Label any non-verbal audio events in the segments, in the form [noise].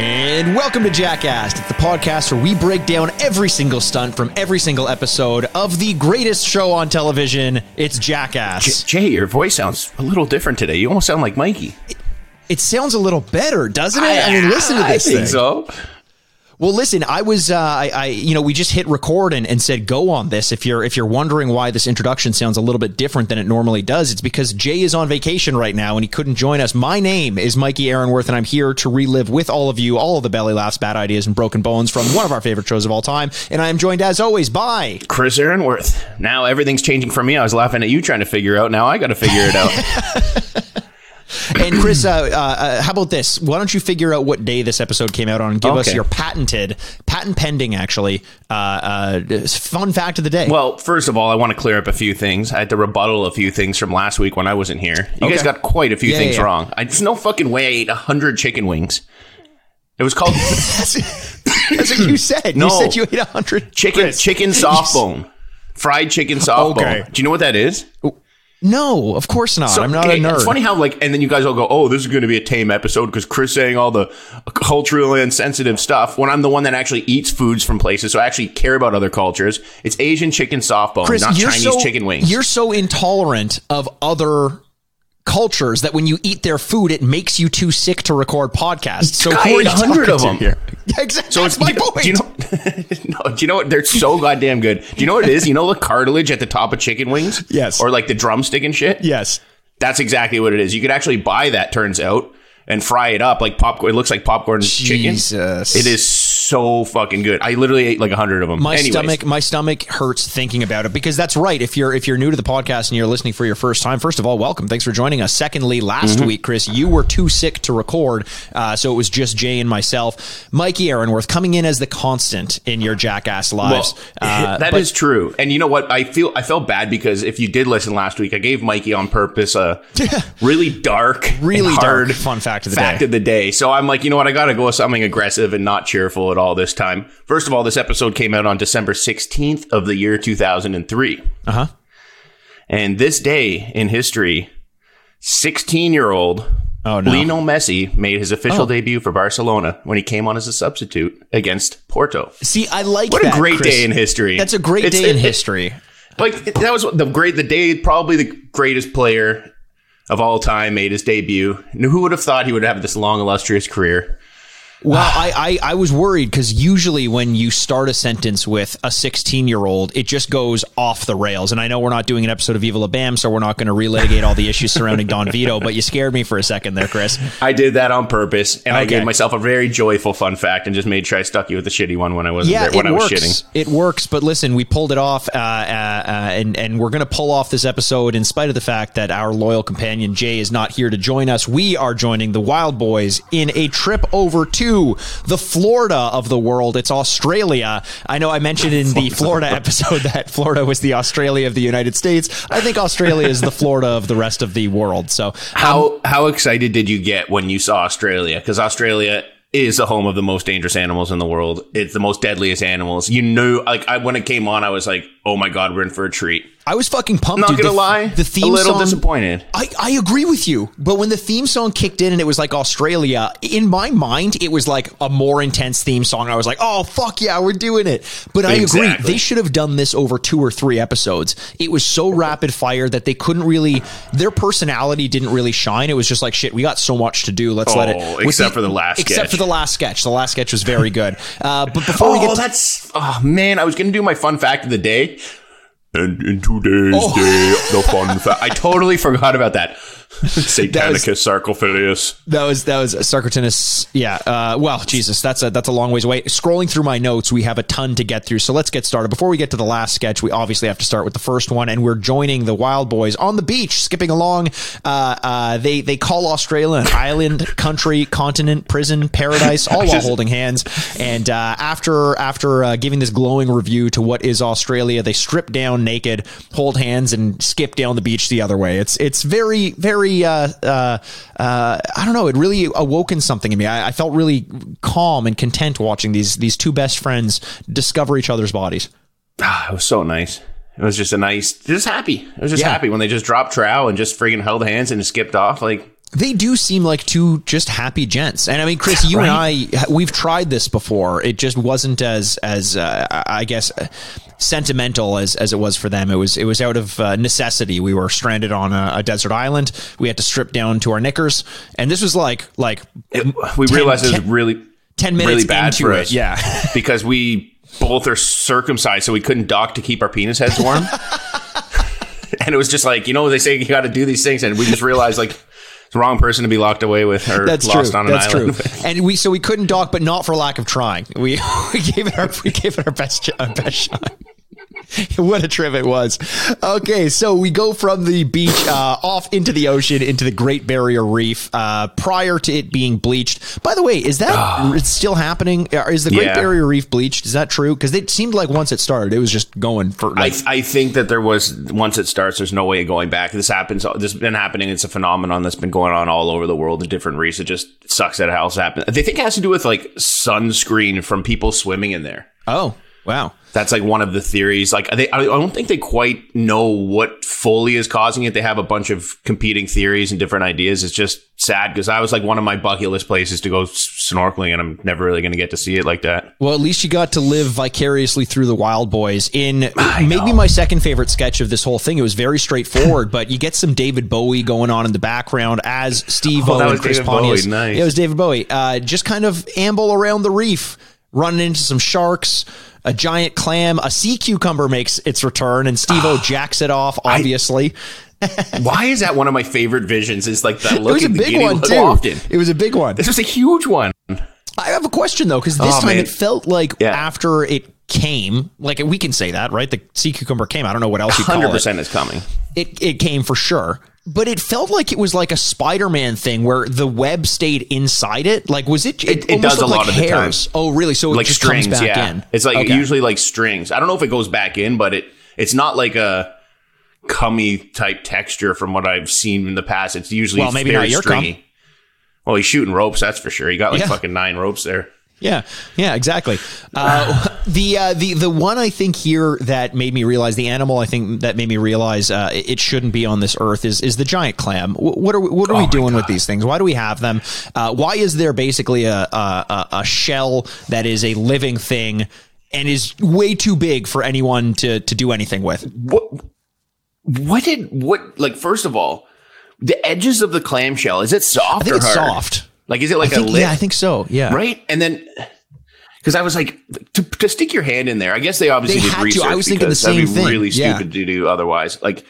And welcome to Jackass. It's the podcast where we break down every single stunt from every single episode of the greatest show on television. It's Jackass. Jay, your voice sounds a little different today. You almost sound like Mikey. It sounds a little better, doesn't it? I, mean, listen to this I think thing. so. Well, listen, I was, uh, I, I, you know, we just hit record and, and said go on this. If you're, if you're wondering why this introduction sounds a little bit different than it normally does, it's because Jay is on vacation right now and he couldn't join us. My name is Mikey Aaronworth, and I'm here to relive with all of you all of the belly laughs, bad ideas, and broken bones from one of our favorite shows of all time. And I am joined, as always, by Chris Aaronworth. Now everything's changing for me. I was laughing at you trying to figure out. Now I got to figure it out. [laughs] and Chris. Uh, uh, uh, how about this? Why don't you figure out what day this episode came out on and give us your patented, patent pending, actually, uh, uh, fun fact of the day. well, first of all, I want to clear up a few things. I had to rebuttal a few things from last week when I wasn't here. You guys got quite a few Yeah, things yeah, wrong. I, there's no fucking way I ate 100 chicken wings. It was called [laughs] That's what you said. No. You said you ate a hundred chicken chicken soft bone. Fried chicken soft Okay. bone. Do you know what that is? No, of course not. So, I'm not okay, a nerd. It's funny how like, and then you guys all go, "Oh, this is going to be a tame episode" because Chris saying all the culturally insensitive stuff. When I'm the one that actually eats foods from places, so I actually care about other cultures. It's Asian chicken soft bone, Chris, not Chinese so, chicken wings. You're so intolerant of other cultures that when you eat their food, it makes you too sick to record podcasts. So I who are you 100 talking of to them. Here? [laughs] Yeah, exactly. so That's it's my do point. do you know? [laughs] no, do you know what? They're so goddamn good. Do you know what it is? You know the cartilage at the top of chicken wings? [laughs] Yes. Or like the drumstick and shit. yes. That's exactly what it is. You could actually buy that. Turns out. And fry it up like popcorn. It looks like popcorn chicken. Jesus. It is so fucking good. I literally ate like a hundred of them. My Anyways. stomach, my stomach hurts thinking about it because that's right. If you're if you're new to the podcast and you're listening for your first time, first of all, welcome. Thanks for joining us. Secondly, last Mm-hmm. week, Chris, you were too sick to record, uh, so it was just Jay and myself. Mikey Aaronworth coming in as the constant in your jackass lives. [laughs] Well, uh, that but- is true. And you know what? I feel I felt bad because if you did listen last week, I gave Mikey on purpose a [laughs] really dark, really hard dark fun fact of the fact day. of the day. So I'm like, you know what? I got to go with something aggressive and not cheerful at all this time. First of all, this episode came out on December 16th of the year 2003. Uh huh. And this day in history, 16 year old Oh no. Lionel Messi made his official Oh. debut for Barcelona when he came on as a substitute against Porto. See, I like What that, a great Chris. day in history. That's a great It's- day in it- history. Like that was the great the day probably the greatest player of all time made his debut. Who would have thought he would have this long illustrious career? Well, I, I, I was worried because usually when you start a sentence with a 16 year old, it just goes off the rails. And I know we're not doing an episode of Evil La Bam, so we're not going to relitigate all the issues surrounding Don Vito, but you scared me for a second there, Chris. I did that on purpose, and I gave myself a very joyful fun fact, and just made sure I stuck you with the shitty one when I wasn't Yeah, there when I was works. shitting. It works, but listen, we pulled it off, uh, uh, uh, and and we're going to pull off this episode in spite of the fact that our loyal companion Jay is not here to join us. We are joining the Wild Boys in a trip over to the Florida of the world. It's Australia. I know I mentioned in the [laughs] Florida episode that Florida was the Australia of the United States. I think Australia is the Florida of the rest of the world. So um, How how excited did you get when you saw Australia? Because Australia is the home of the most dangerous animals in the world. It's the most deadliest animals. You knew, like, I when it came on, I was like, "Oh my god, we're in for a treat." I was fucking pumped. Not dude. gonna The- lie, the theme song. a little song, disappointed. I, I agree with you, but when the theme song kicked in and it was like Australia, in my mind, it was like a more intense theme song. I was like, oh, fuck yeah, we're doing it. But I agree. They should have done this over two or three episodes. It was so rapid fire that they couldn't really, their personality didn't really shine. It was just like, shit, we got so much to do. Let's let it. Oh, with except for the last Except sketch. for the last sketch. The last sketch was very good. Uh, but before we Oh, get to that's oh man! I was gonna do my fun fact of the day, and in today's Oh. day, the fun fact. [laughs] I totally forgot about that. [laughs] Satanicus sarcophagus. That was that was Sarcotinus. Yeah. Uh, well, Jesus, that's a that's a long ways away. Scrolling through my notes, we have a ton to get through. So let's get started. Before we get to the last sketch, we obviously have to start with the first one, and we're joining the Wild Boys on the beach, skipping along. Uh, uh, they they call Australia an [laughs] island, country, continent, prison, paradise, all while [laughs] holding hands. And uh, after after uh, giving this glowing review to what is Australia, they strip down naked, hold hands, and skip down the beach the other way. It's it's very very uh, uh, uh, I don't know. It really awoken something in me. I, I felt really calm and content watching these these two best friends discover each other's bodies. Ah, it was so nice. It was just a nice, just happy. I was just Yeah. happy when they just dropped trow and just friggin' held hands and skipped off. Like, They do seem like two just happy gents, and I mean, Chris, you and I, we've tried this before. It just wasn't as as uh, I guess sentimental as as it was for them. It was it was out of uh, necessity. We were stranded on a, a desert island. We had to strip down to our knickers, and this was like like it, we Ten- realized it was really, ten minutes really bad into for it. us. Yeah, [laughs] because we both are circumcised, so we couldn't dock to keep our penis heads warm. [laughs] [laughs] and it was just like, you know, they say you got to do these things, and we just realized like the wrong person to be locked away with or that's lost true. on an That's island. true. [laughs] And we so we couldn't dock, but not for lack of trying. We [laughs] we gave it our we gave it our best our best shot. [laughs] what a trip it was. Okay, so we go from the beach uh, off into the ocean, into the Great Barrier Reef, uh, prior to it being bleached. By the way, is that it's still happening? Uh, Is the Great Yeah. Barrier Reef bleached? Is that true? Because it seemed like once it started, it was just going for I, like. I think that there was once it starts, there's no way of going back. This happens. This has been happening. It's a phenomenon that's been going on all over the world in different reefs. It just sucks that it has happened. They think it has to do with like sunscreen from people swimming in there. oh wow. That's like one of the theories. Like they, I don't think they quite know what fully is causing it. They have a bunch of competing theories and different ideas. It's just sad because I was like one of my bucket list places to go snorkeling, and I'm never really going to get to see it like that. Well, at least you got to live vicariously through the Wild Boys in maybe my second favorite sketch of this whole thing. It was very straightforward, but you get some David Bowie going on in the background as Steve Oh, O and Chris David Pontius. Bowie, nice. Yeah, it was David Bowie. Uh, just kind of amble around the reef, running into some sharks. A giant clam, a sea cucumber makes its return, and Steve O ah. jacks it off. Obviously, [laughs] Why is that one of my favorite visions? Is like that it was a big one too. often. It was a big one. This was a huge one. I have a question though, because this Oh, time man. it felt like Yeah. after it came, like we can say that, right? The sea cucumber came. I don't know what else you call Hundred it. percent is coming. It it came for sure, but it felt like it was like a Spider-Man thing where the web stayed inside it. Like was it? It- it almost does a looked lot like of the time. Oh, really? So it Like just strings, comes back yeah. in. It's like Okay. usually like strings. I don't know if it goes back in, but it it's not like a cummy type texture from what I've seen in the past. It's usually Well, maybe not your cum. stringy. Well, he's shooting ropes, that's for sure. He got like Yeah. fucking nine ropes there. Yeah, yeah, exactly. Uh, [laughs] the uh, the the one I think here that made me realize the animal I think that made me realize uh, it shouldn't be on this earth is is the giant clam. Wh- What are we, what are we doing with these things? Why do we have them? Uh, why is there basically a, a a shell that is a living thing and is way too big for anyone to to do anything with? What what did what like first of all, the edges of the clamshell, is it soft I think or it's hard? soft. Like is it like I think, a lip? yeah, I think so. Yeah, right? And then because I was like to, to stick your hand in there. I guess they obviously They did had to. I was thinking the that'd same be thing. Really Yeah. stupid to do otherwise. Like,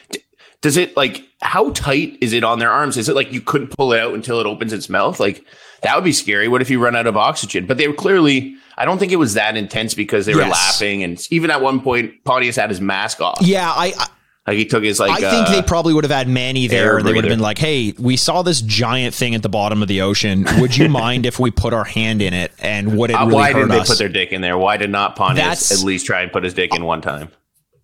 does it like how tight is it on their arms? Is it like you couldn't pull it out until it opens its mouth? Like that would be scary. What if you run out of oxygen? But they were clearly. I don't think it was that intense because they were Yes. laughing, and even at one point, Pontius had his mask off. Yeah, I, I Like he took his like. I think uh, they probably would have had Manny there they would have been like, hey, we saw this giant thing at the bottom of the ocean. Would you [laughs] mind if we put our hand in it? And would it uh, really why didn't they put their dick in there? Why did not Pontius at least try and put his dick in one time?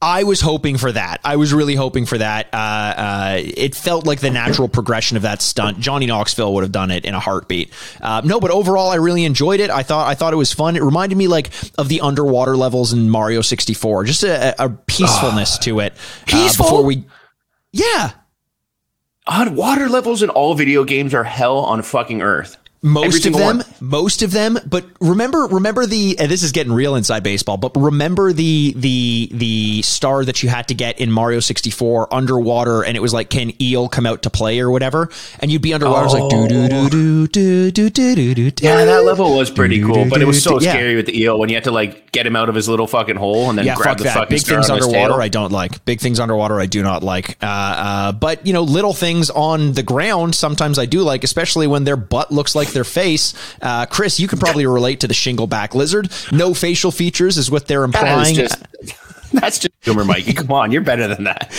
I was hoping for that. I was really hoping for that. Uh, uh, it felt like the natural progression of that stunt. Johnny Knoxville would have done it in a heartbeat. Uh, no, but overall, I really enjoyed it. I thought I thought it was fun. It reminded me like of the underwater levels in Mario sixty four. Just a, a peacefulness to it. uh, Peaceful? before we, yeah. Odd water levels in all video games are hell on fucking earth. Most of them one. most of them but remember remember the and this is getting real inside baseball but remember the the the star that you had to get in mario 64 underwater and it was like can eel come out to play or whatever and you'd be underwater it was like do do do do do do do do Yeah, that level was pretty cool, but it was so Yeah. scary with the eel when you had to like get him out of his little fucking hole and then yeah, grab fuck the that. fucking Big things underwater. I don't like. Big things underwater, I do not like. Uh, uh, but you know, little things on the ground, sometimes I do like, especially when their butt looks like their face. Uh, Chris, you can probably relate to the shingleback lizard. No facial features is what they're implying. is just [laughs] that's just humor, Mikey. Come on, you're better than that.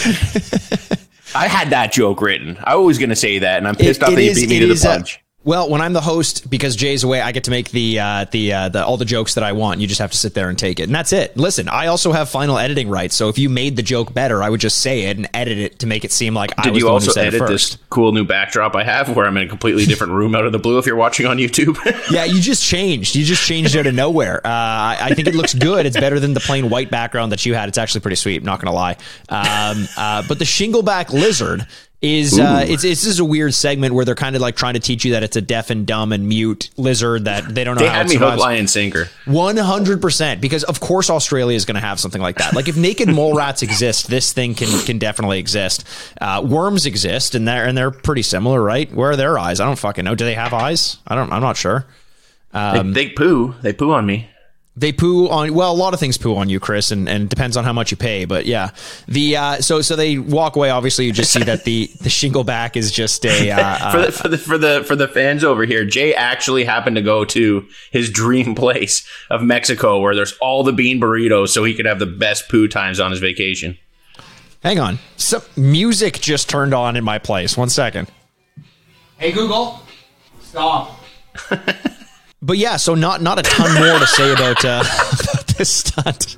[laughs] I had that joke written. I was going to say that, and I'm pissed off It that you beat me to the punch. Well, when I'm the host, because Jay's away, I get to make the uh, the uh, the all the jokes that I want. You just have to sit there and take it, and that's it. Listen, I also have final editing rights, so if you made the joke better, I would just say it and edit it to make it seem like I Did was you the one who also said it edit this cool new backdrop I have, where I'm in a completely different room out of the blue? If you're watching on YouTube, [laughs] Yeah, you just changed. You just changed out of nowhere. Uh, I, I think it looks good. It's better than the plain white background that you had. It's actually pretty sweet. Not gonna lie. Um, uh, but the shingleback lizard is uh, it's it's just a weird segment where they're kind of like trying to teach you that it's a deaf and dumb and mute lizard that they don't know they how had it me hook, survives. line, and sinker. One hundred percent, because of course Australia is going to have something like that. Like if naked mole [laughs] rats exist, this thing can can definitely exist. Uh, worms exist, and they're and they're pretty similar, right? Where are their eyes? I don't fucking know. Do they have eyes? I don't. I'm not sure. Um, they, they poo. They poo on me. They poo on well, a lot of things poo on you, Chris, and, and it depends on how much you pay. But yeah, the uh, so so they walk away. Obviously, you just see that the [laughs] the shingle back is just a uh, [laughs] for the for the for the for the fans over here, Jay actually happened to go to his [laughs] dream place of Mexico, where there's all the bean burritos, so he could have the best poo times on his vacation. hang on. some music just turned on in my place. One second. Hey Google, stop. But yeah, so not not a ton more to say about, uh, [laughs] about this stunt.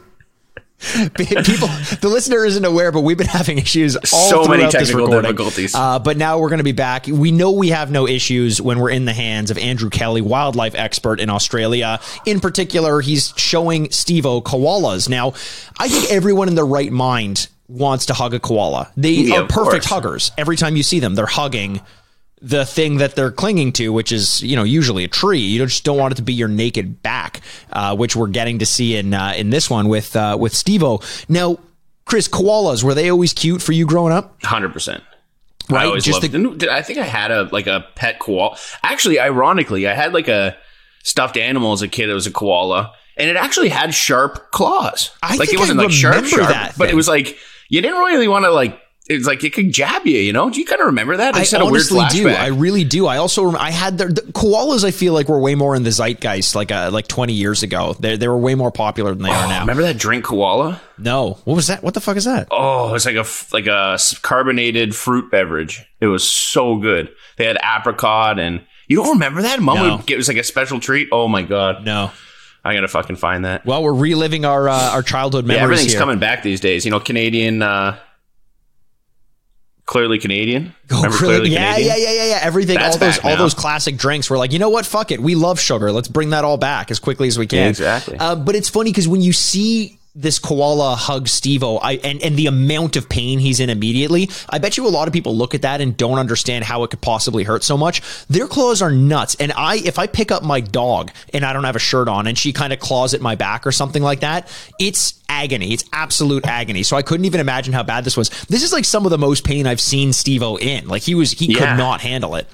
People, the listener isn't aware, but we've been having issues all So many technical difficulties. Uh, but now we're going to be back. We know we have no issues when we're in the hands of Andrew Kelly, wildlife expert in Australia. In particular, he's showing Steve-O koalas. Now, I think everyone in their right mind wants to hug a koala. They Yeah, are perfect huggers. Every time you see them, they're hugging the thing that they're clinging to, which is you know usually a tree. You just don't want it to be your naked back, uh, which we're getting to see in uh, in this one with uh, with Stevo. Now, Chris, koalas were they always cute for you growing up? Hundred percent. Right, I always just loved. the- I think I had a like a pet koala. Actually, ironically, I had like a stuffed animal as a kid. It was a koala, and it actually had sharp claws. I like think it wasn't I like sharp, sharp, that but thing. it was like you didn't really want to like. It was like it could jab you. You know? Do you kind of remember that? I just had a weird honestly do. I really do. I also rem- I had the, the koalas. I feel like were way more in the zeitgeist like uh, like twenty years ago. They they were way more popular than they are now. Remember that drink koala? No, what was that? What the fuck is that? Oh, it's like a like a carbonated fruit beverage. It was so good. They had apricot and you don't remember that? Mom No. would get it was like a special treat. Oh my god, No. I gotta fucking find that. Well, we're reliving our uh, our childhood Yeah, memories everything's here. coming back these days. You know, Canadian, uh, clearly Canadian. Oh, really? clearly yeah, Canadian? yeah, yeah, yeah, yeah. Everything, That's all those, all those classic drinks. We're like, you know what? Fuck it. We love sugar. Let's bring that all back as quickly as we can. Yeah, exactly. Uh, but it's funny because when you see this koala hugs Stevo, I and and the amount of pain he's in immediately, I bet you a lot of people look at that and don't understand how it could possibly hurt so much. Their claws are nuts, and I if I pick up my dog and I don't have a shirt on and she kind of claws at my back or something like that, it's agony. It's absolute agony. So I couldn't even imagine how bad this was. This is like some of the most pain I've seen Steve-O in. Like he was, he Yeah. could not handle it.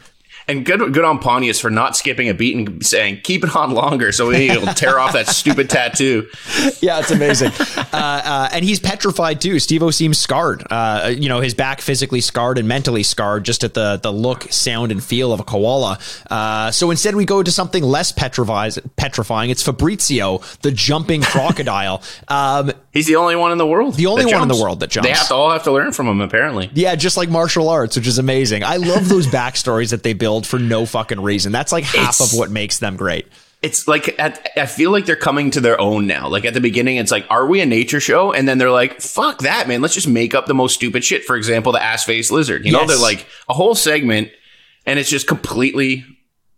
And good, good on Pontius for not skipping a beat and saying keep it on longer so he'll tear off that stupid tattoo. [laughs] Yeah, it's amazing. uh, uh, and he's petrified too. Steve-O seems scarred. Uh, you know, his back physically scarred and mentally scarred just at the the look, sound, and feel of a koala. Uh, so instead, we go to something less petrifies, petrifying. It's Fabrizio, the jumping [laughs] crocodile. Um, He's the only one in the world. The only one in the world that jumps. They have to all have to learn from him. Apparently, Yeah, just like martial arts, which is amazing. I love those backstories that they build for no fucking reason. That's like half It's- of what makes them great. it's like at, I feel like they're coming to their own now. Like at the beginning, it's like, are we a nature show? And then they're like, fuck that, man. Let's just make up the most stupid shit. For example, the ass face lizard. You know, Yes. they're like a whole segment, and it's just completely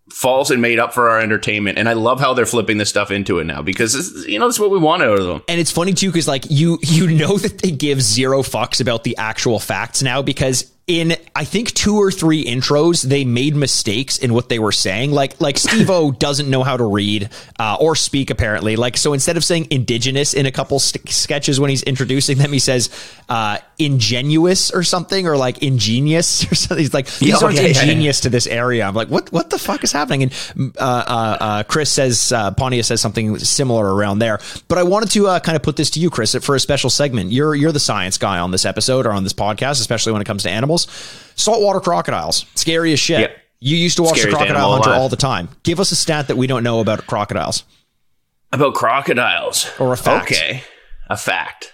false and made up for our entertainment. And I love how they're flipping this stuff into it now because this, you know that's what we want out of them. And it's funny too because like you you know that they give zero fucks about the actual facts now because in I think two or three intros, they made mistakes in what they were saying. Like like Steve-O [laughs] doesn't know how to read uh, or speak apparently. Like so instead of saying indigenous in a couple st- sketches when he's introducing them, he says uh, ingenuous or something or like ingenious [laughs] or something. He's like these Yeah, aren't yeah, yeah, yeah. ingenious to this area. I'm like what what the fuck is happening? And uh, uh, uh, Chris says uh, Pontius says something similar around there. But I wanted to uh, kind of put this to you, Chris, for a special segment. You're you're the science guy on this episode or on this podcast, especially when it comes to animals. Saltwater crocodiles, scary as shit. Yep. You used to watch the Crocodile Hunter alive. all the time. Give us a stat that we don't know about crocodiles. About crocodiles. Or a fact. Okay. A fact.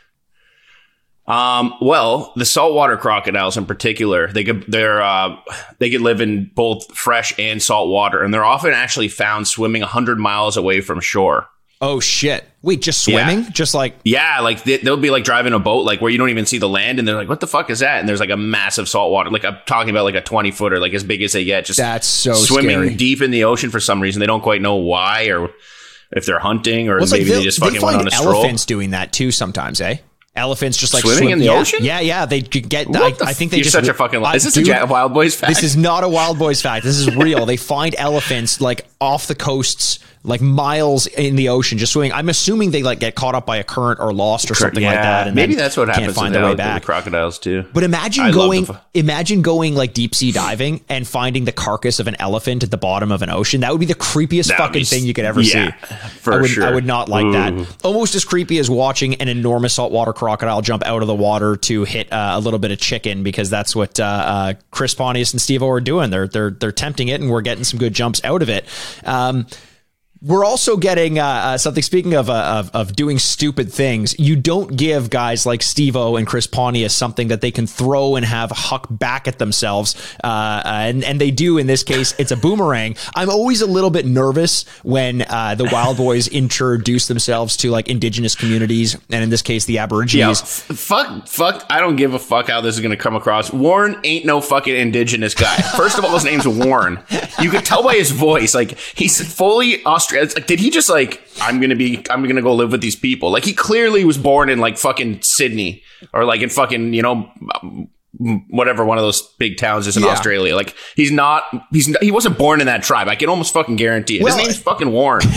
Um, well, the saltwater crocodiles in particular, they could they're uh, they could live in both fresh and salt water, and they're often actually found swimming hundred miles away from shore. Oh shit! Wait, just Yeah. swimming? Just like Yeah, like they, they'll be like driving a boat, like where you don't even see the land, and they're like, "What the fuck is that?" And there's like a massive saltwater, like I'm talking about like a twenty footer, like as big as they get, just that's so swimming scary. deep in the ocean for some reason. They don't quite know why, or if they're hunting, or Well, maybe like they just they fucking went on a stroll. elephants doing that too sometimes, eh? Elephants just like Swimming swim- in the yeah, ocean? Yeah, yeah. They get. I, the I think they You're just. such a fucking. I- Is this a dude, Ja- Wild Boys fact? This is not a Wild Boys fact. This is real. they find elephants like off the coasts, like miles in the ocean, just swimming. I'm assuming they like get caught up by a current or lost or something like that. And maybe that's what happens. can't Find their way back. the crocodiles too. But imagine I going, fu- imagine going like deep sea diving and finding the carcass of an elephant at the bottom of an ocean. That would be the creepiest That would fucking be thing you could ever yeah, see. for I would, sure. I would not like Ooh. that. Almost as creepy as watching an enormous saltwater crocodile jump out of the water to hit uh, a little bit of chicken because that's what uh, uh, Chris Pontius and Steve-O are doing. They're they're they're tempting it, and we're getting some good jumps out of it. Um, we're also getting uh, uh, something. Speaking of, uh, of of doing stupid things, you don't give guys like Steve-O and Chris Pontius something that they can throw and have huck back at themselves, uh, and and they do in this case. It's a boomerang. I'm always a little bit nervous when uh, the Wild Boys [laughs] introduce themselves to like indigenous communities, and in this case, the Yeah, Aborigines. f- fuck, fuck. I don't give a fuck how this is gonna come across. Warren ain't no fucking indigenous guy. First of all, his name's Warren. You could tell by his voice, like he's fully Australian. It's Like, did he just like, I'm gonna be, I'm gonna go live with these people? Like, he clearly was born in like fucking Sydney or like in fucking, you know. Whatever one of those big towns is in Yeah. Australia, like he's not, he's not, he wasn't born in that tribe. I can almost fucking guarantee it. Well- His name's fucking Warren. [laughs]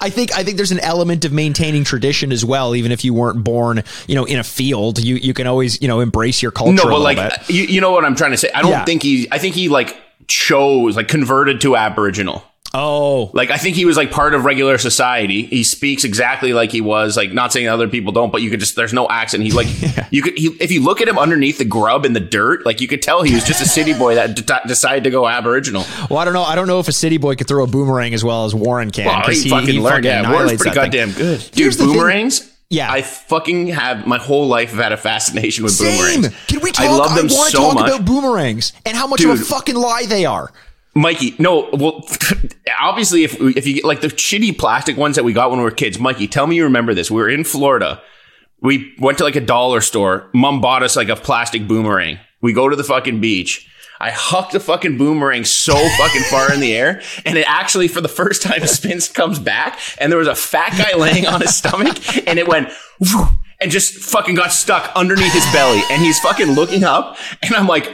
I think I think there's an element of maintaining tradition as well. Even if you weren't born, you know, in a field, you you can always you know embrace your culture. No, but like you, you know what I'm trying to say. I don't Yeah. think he. I think he like chose like converted to Aboriginal. Oh, Like I think he was like part of regular society. He speaks exactly like he was. Like not saying other people don't, but you could just there's no accent. He like [laughs] you could he, if you look at him underneath the grub in the dirt, like you could tell he was just a city boy that decided to go Aboriginal. well, I don't know. I don't know if a city boy could throw a boomerang as well as Warren can. Well, 'cause he, fucking learned. Yeah, Warren's pretty that thing. goddamn good, dude. Here's boomerangs. Yeah. I fucking have my whole life have had a fascination with Same. boomerangs. Can we talk? I love them want to so talk much. about boomerangs and how much of a fucking lie they are. Mikey, no, well, [laughs] obviously, if if you get like the shitty plastic ones that we got when we were kids, Mikey, tell me you remember this. We were in Florida. We went to like a dollar store. Mom bought us like a plastic boomerang. We go to the fucking beach. I hucked the fucking boomerang so [laughs] fucking far in the air, and it actually, for the first time, [laughs] spins comes back, and there was a fat guy laying on his stomach, and it went. And just fucking got stuck underneath his belly, and he's fucking looking up, and I'm like,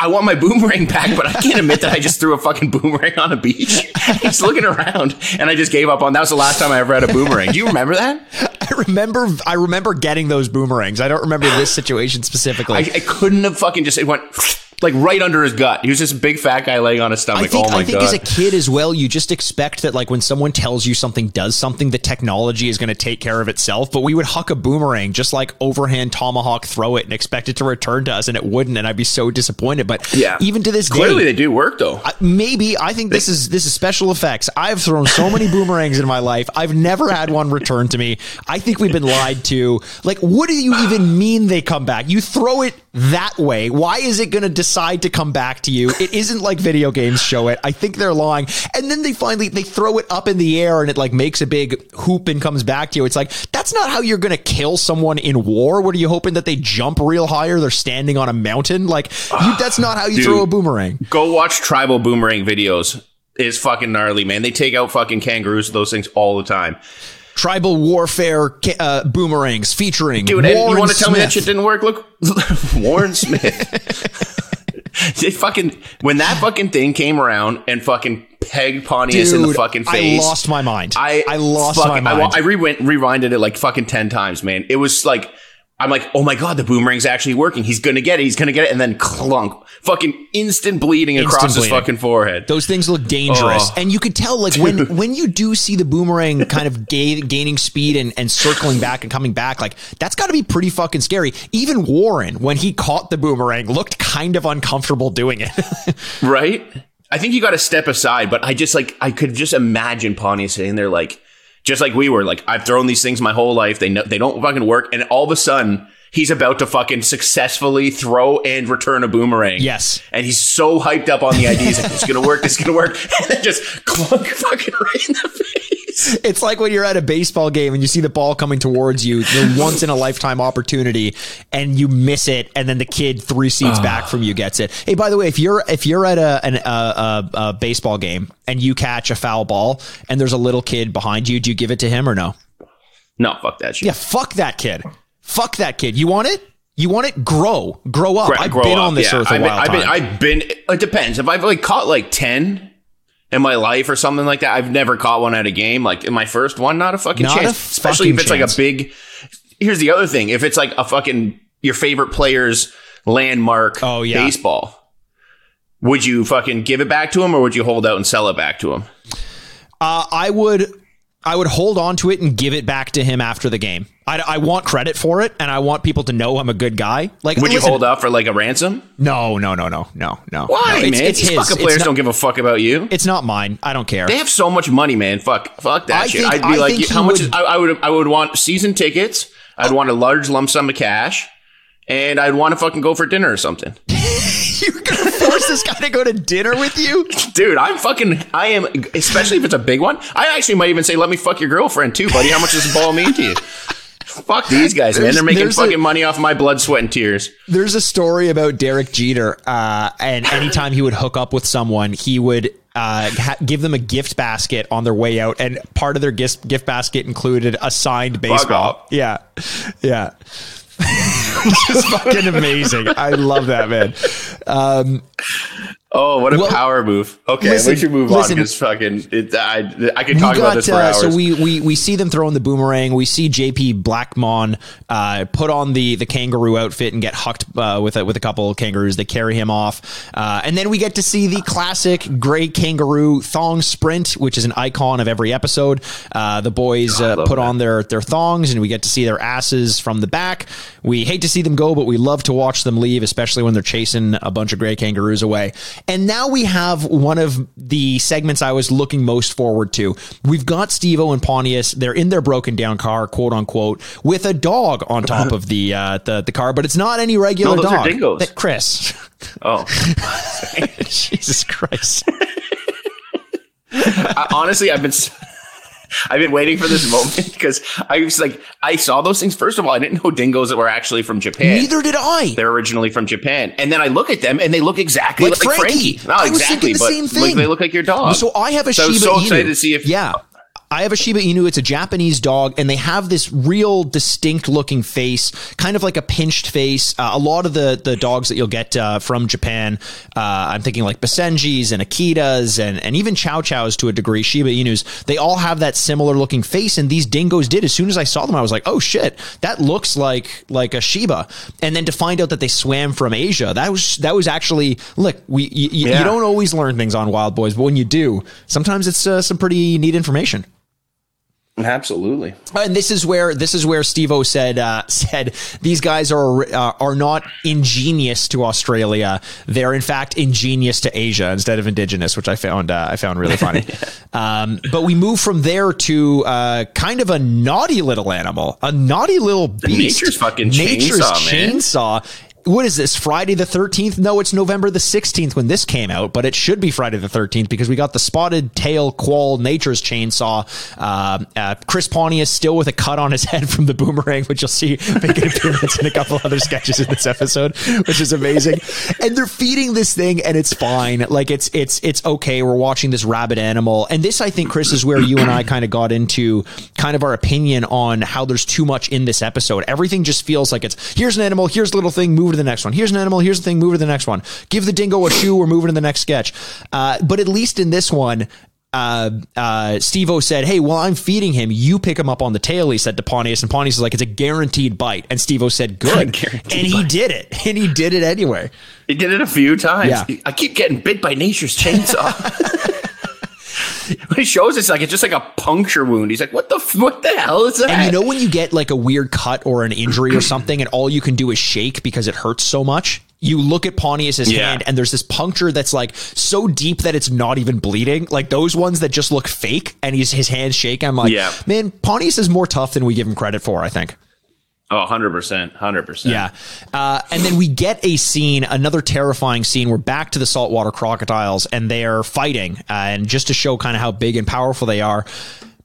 I want my [laughs] boomerang back, but I can't admit that I just threw a fucking boomerang on a beach. [laughs] He's looking around, and I just gave up on. That was the last time I ever had a boomerang. Do you remember that? [laughs] I remember. I remember getting those boomerangs. I don't remember this situation specifically. I, I couldn't have fucking just. It went like right under his gut. He was just a big fat guy laying on his stomach. I think, oh my I think god! as a kid as well, you just expect that like when someone tells you something does something, the technology is going to take care of itself. But we would huck a boomerang, just like overhand tomahawk throw it and expect it to return to us, and it wouldn't, and I'd be so disappointed. But yeah, even to this clearly day, they do work though. I- maybe I think this is this is special effects. I've thrown so many boomerangs in my life. I've never had one return to me. I think we've been lied to. Like, what do you even mean they come back? You throw it that way. Why is it going to decide to come back to you? It isn't like video games show it. I think they're lying. And then they finally they throw it up in the air and it like makes a big hoop and comes back to you. It's like that's not how you're going to kill someone in war. What are you hoping that they jump real high or they're standing on a mountain? Like you, ah, that's not how you Dude. throw a boomerang. Go watch tribal boomerang videos. It's fucking gnarly, man. They take out fucking kangaroos those things all the time. Tribal warfare uh, boomerangs featuring Dude, and you want to tell me that shit didn't work? Look, [laughs] Warren Smith. [laughs] they fucking when that fucking thing came around and fucking pegged Pontius in the fucking face. I lost my mind. I I lost fucking- my I, mind. I rewind, rewinded it like fucking ten times, man. It was like I'm like, oh my god, the boomerang's actually working. He's gonna get it. He's gonna get it, and then clunk, fucking instant bleeding across Instant his fucking forehead. Those things look dangerous, Oh. and you could tell like when when you do see the boomerang kind of ga- gaining speed and, and circling back and coming back, like that's got to be pretty fucking scary. Even Warren, when he caught the boomerang, looked kind of uncomfortable doing it. [laughs] right? I think you got to step aside, but I just like I could just imagine Pontius sitting there like just like we were like I've thrown these things my whole life. They know they don't fucking work, and all of a sudden he's about to fucking successfully throw and return a boomerang. Yes. and he's so hyped up on the idea. He's like, "It's gonna work. It's gonna work," [laughs] and then just clunk fucking right in the face. [laughs] it's like when you're at a baseball game and you see the ball coming towards you, the [laughs] once in a lifetime opportunity, and you miss it, and then the kid three seats ah. back from you gets it. Hey, by the way, if you're if you're at a an, a, a, a baseball game and you catch a foul ball and there's a little kid behind you, do you give it to him or no? No, fuck that shit. Yeah, fuck that kid. Fuck that kid. You want it? You want it? Grow, grow up. Gra- I've grow been up, on this yeah. earth a I've while. been, I've been. I've been. It depends. If I've like caught like ten in my life or something like that, I've never caught one at a game. Like in my first one, not a fucking Not chance. a Especially if it's chance. like a big. Here's the other thing: if it's like a fucking your favorite player's landmark, Oh, yeah. baseball. Would you fucking give it back to him, or would you hold out and sell it back to him? Uh, I would I would hold on to it and give it back to him after the game. I, I want credit for it, and I want people to know I'm a good guy. Like, Would you hold out for like a ransom? No, no, no, no, no, no. Why, no, it's, man? It's These his. fucking players not- don't give a fuck about you. It's not mine. I don't care. They have so much money, man. Fuck, fuck that I shit. think- I'd be I like, how much? would- Is, I, I would, I would want season tickets. I'd want a large lump sum of cash, and I'd want to fucking go for dinner or something. [laughs] You're gonna force this guy to go to dinner with you? Dude, I'm fucking. I am, especially if it's a big one. I actually might even say, let me fuck your girlfriend too, buddy. How much does the ball mean to you? [laughs] Fuck these guys, man. They're making there's a- fucking money off my blood, sweat, and tears. There's a story about Derek Jeter, uh, and anytime he would hook up with someone, he would uh, ha- give them a gift basket on their way out, and part of their gift gift basket included a signed baseball. Yeah, yeah. [laughs] Is fucking amazing. I love that man. Um, Oh, what a Well, power move. Okay, listen- we should move listen. on because fucking, it, I, I could talk about got this for uh, hours. so we, we we see them throwing the boomerang. We see JP Blackmon uh, put on the the kangaroo outfit and get hucked uh, with a, with a couple of kangaroos. They carry him off, uh, and then we get to see the classic gray kangaroo thong sprint, which is an icon of every episode. Uh, the boys uh, put that. on their their thongs, and we get to see their asses from the back. We hate to see them go, but we love to watch them leave, especially when they're chasing a bunch of gray kangaroos away. And now we have one of the segments I was looking most forward to. We've got Steve-O and Pontius. They're in their broken down car, quote unquote, with a dog on top [laughs] of the uh, the, the car, but it's not any regular No, those are dog. dingoes. That- Chris. oh, [laughs] [laughs] Jesus Christ. I, honestly, I've been. I've been waiting for this moment [laughs] because I was like, I saw those things. First of all, I didn't know dingoes that were actually from Japan. Neither did I. They're originally from Japan, and then I look at them and they look exactly Like like, Frankie. Frankie. No, I was exactly, thinking the but same like, thing. they look like your dog. So I have a So I Shiba was so Inu. excited to see if yeah. I have a Shiba Inu. It's a Japanese dog, and they have this real distinct looking face, kind of like a pinched face. Uh, a lot of the the dogs that you'll get uh, from Japan, uh, I'm thinking like Basenjis and Akitas and and even Chow Chows to a degree, Shiba Inus. They all have that similar looking face, and these dingoes did. As soon as I saw them, I was like, oh shit, that looks like like a Shiba. And then to find out that they swam from Asia, that was that was actually look. We you, you- you don't always learn things on Wild Boys, but when you do, sometimes it's uh, some pretty neat information. Absolutely. And this is where this is where Steve-O said uh, [laughs] said these guys are uh, are not ingenious to Australia. They're in fact ingenious to Asia instead of indigenous, which I found uh, I found really [laughs] funny. um, but we move from there to uh, kind of a naughty little animal, a naughty little beast. nature's fucking nature's chainsaw, man. chainsaw. What is this friday the 13th no it's november the 16th when this came out but it should be friday the 13th because we got the spotted tail quoll nature's chainsaw. Uh, uh, chris pontius still with a cut on his [laughs] head from the boomerang which you'll see make an appearance in a couple other sketches in this episode which is amazing. And they're feeding this thing and it's fine. Like it's it's it's okay. We're watching this rabid animal. And this i think chris is where you and i kind of got into kind of our opinion on how there's too much in this episode. Everything just feels like it's here's an animal here's a little thing move to the next one. Here's an animal. Here's the thing. Move to the next one. Give the dingo a shoe. We're moving to the next sketch. Uh, but at least in this one, uh, uh, Steve-O said, Hey, while I'm feeding him, you pick him up on the tail, he said to Pontius. And Pontius is like, It's a guaranteed bite. And Steve-O said, [laughs] Good. and he did it. And he did it anyway. He did it a few times. Yeah. I keep getting bit by nature's chainsaw. [laughs] [laughs] when he shows it's like it's just like a puncture wound. He's like, "What the f- what the hell is that?" And you know when you get like a weird cut or an injury or something, and all you can do is shake because it hurts so much. You look at Pontius's Yeah. hand, and there's this puncture that's like so deep that it's not even bleeding. Like those ones that just look fake, and he's his hands shake. I'm like, Yeah. man, Pontius is more tough than we give him credit for. I think. Oh, 100 percent, hundred percent. Yeah. Uh, and then we get a scene, another terrifying scene. We're back to the saltwater crocodiles and they're fighting. Uh, and just to show kind of how big and powerful they are.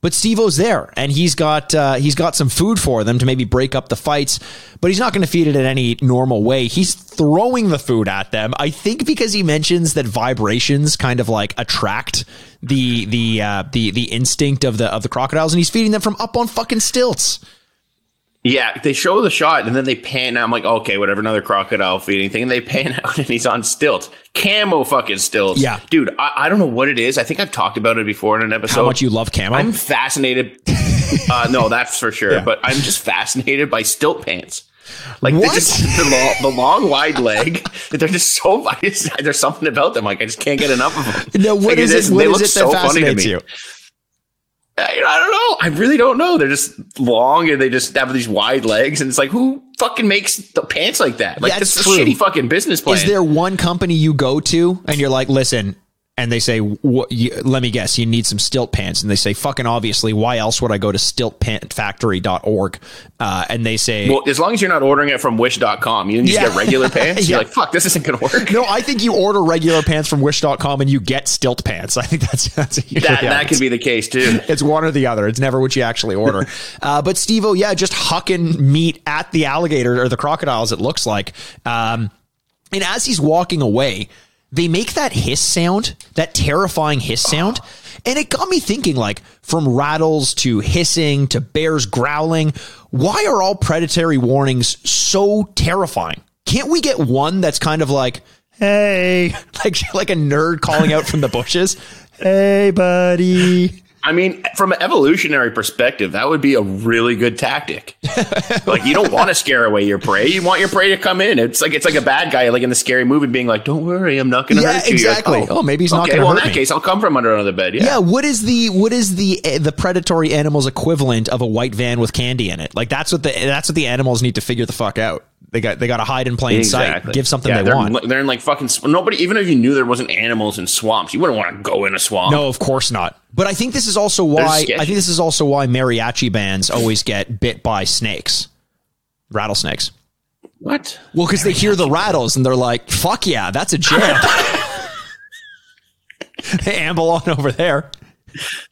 But Steve-O's there and he's got, uh, he's got some food for them to maybe break up the fights, but he's not going to feed it in any normal way. He's throwing the food at them. I think because he mentions that vibrations kind of like attract the, the, uh, the, the instinct of the, of the crocodiles and he's feeding them from up on fucking stilts. Yeah, they show the shot and then they pan out. I'm like, okay, whatever, another crocodile feeding thing. And they pan [laughs] out and he's on stilts, camo fucking stilts. Yeah. dude, I, I don't know what it is. I think I've talked about it before in an episode. How much you love camo? I'm fascinated. [laughs] uh, no, that's for sure. Yeah. But I'm just fascinated by stilt pants. Like just the long, the long, wide leg. They're just so. [laughs] Just, there's something about them. Like I just can't get enough of them. No, what Like, is it? What they is look it that so funny to fascinates me. you? I, don't know. I really don't know. They're just long and they just have these wide legs, and it's like who fucking makes the pants like that? Like That's that's a shitty fucking business plan. Is there one company you go to and you're like, listen, and they say, what, you, let me guess, you need some stilt pants. And they say, fucking obviously, why else would I go to stiltpantfactory.org? Uh, and they say, Well, as long as you're not ordering it from Wish.com, you can just Yeah. get regular pants. [laughs] Yeah. You're like, fuck, this isn't gonna work. no, I think you order regular pants from wish.com and you get stilt pants. I think that's, that's that that could be the case too. [laughs] It's one or the other. It's never what you actually order. [laughs] uh, but Steve O, yeah, just hucking meat at the alligator or the crocodiles, it looks like. Um, and as he's walking away, they make that hiss sound, that terrifying hiss sound. And it got me thinking like from rattles to hissing to bears growling, why are all predatory warnings so terrifying? Can't we get one that's kind of like, hey, [laughs] like like a nerd calling out from the bushes? Hey, buddy. I mean, from an evolutionary perspective, that would be a really good tactic. [laughs] like, you don't want to scare away your prey. You want your prey to come in. It's like it's like a bad guy, like in the scary movie, being like, "Don't worry, I'm not going to Yeah, hurt you." You're like, exactly. Oh, maybe he's not gonna well, hurt in that me. case, I'll come from under another bed. Yeah. Yeah, what is the what is the eh, the predatory animals equivalent of a white van with candy in it? Like that's what the that's what the animals need to figure the fuck out. They got they got to hide in plain sight. Give something Yeah, they they're, want. They're in like fucking nobody. Even if you knew there wasn't animals in swamps, you wouldn't want to go in a swamp. No, of course not. But I think this is also why. I think this is also why mariachi bands always get bit by snakes, rattlesnakes. What? Well, because they hear the rattles and they're like, "Fuck yeah, that's a jam." [laughs] they amble on over there. [laughs]